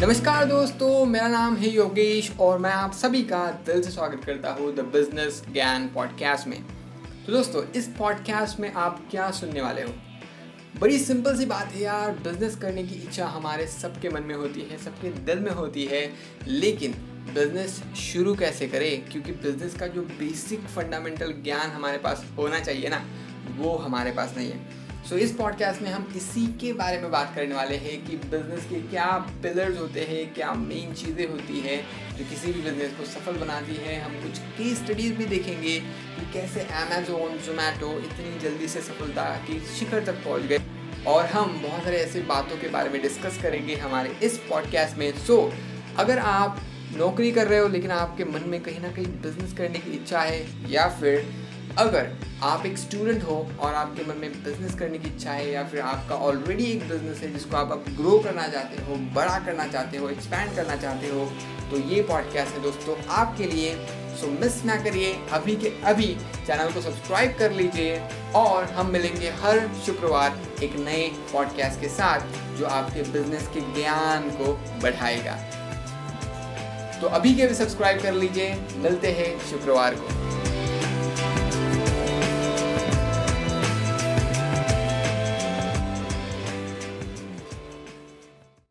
नमस्कार दोस्तों, मेरा नाम है योगेश और मैं आप सभी का दिल से स्वागत करता हूँ द बिज़नेस ज्ञान पॉडकास्ट में। तो दोस्तों, इस पॉडकास्ट में आप क्या सुनने वाले हो? बड़ी सिंपल सी बात है यार बिज़नेस करने की इच्छा हमारे सबके मन में होती है, सबके दिल में होती है, लेकिन बिज़नेस शुरू कैसे करें? क्योंकि बिज़नेस का जो बेसिक फंडामेंटल ज्ञान हमारे पास होना चाहिए ना, वो हमारे पास नहीं है। सो so, इस पॉडकास्ट में हम इसी के बारे में बात करने वाले हैं कि बिज़नेस के क्या पिलर्स होते हैं क्या मेन चीज़ें होती हैं जो किसी भी बिज़नेस को सफल बनाती है। हम कुछ केस स्टडीज़ भी देखेंगे कि कैसे अमेजोन जोमेटो इतनी जल्दी से सफलता की शिखर तक पहुँच गए। और हम बहुत सारे ऐसे बातों के बारे में डिस्कस करेंगे हमारे इस पॉडकास्ट में। सो so, अगर आप नौकरी कर रहे हो, लेकिन आपके मन में कहीं ना कहीं बिज़नेस करने की इच्छा है, या फिर अगर आप एक स्टूडेंट हो और आपके मन में बिज़नेस करने की इच्छा है, या फिर आपका ऑलरेडी एक बिज़नेस है जिसको आप अब ग्रो करना चाहते हो, बड़ा करना चाहते हो एक्सपैंड करना चाहते हो तो ये पॉडकास्ट है दोस्तों आपके लिए। सो मिस ना करिए, अभी के अभी चैनल को सब्सक्राइब कर लीजिए और हम मिलेंगे हर शुक्रवार एक नए पॉडकास्ट के साथ, जो आपके बिज़नेस के ज्ञान को बढ़ाएगा। तो अभी के भी सब्सक्राइब कर लीजिए। मिलते हैं शुक्रवार को।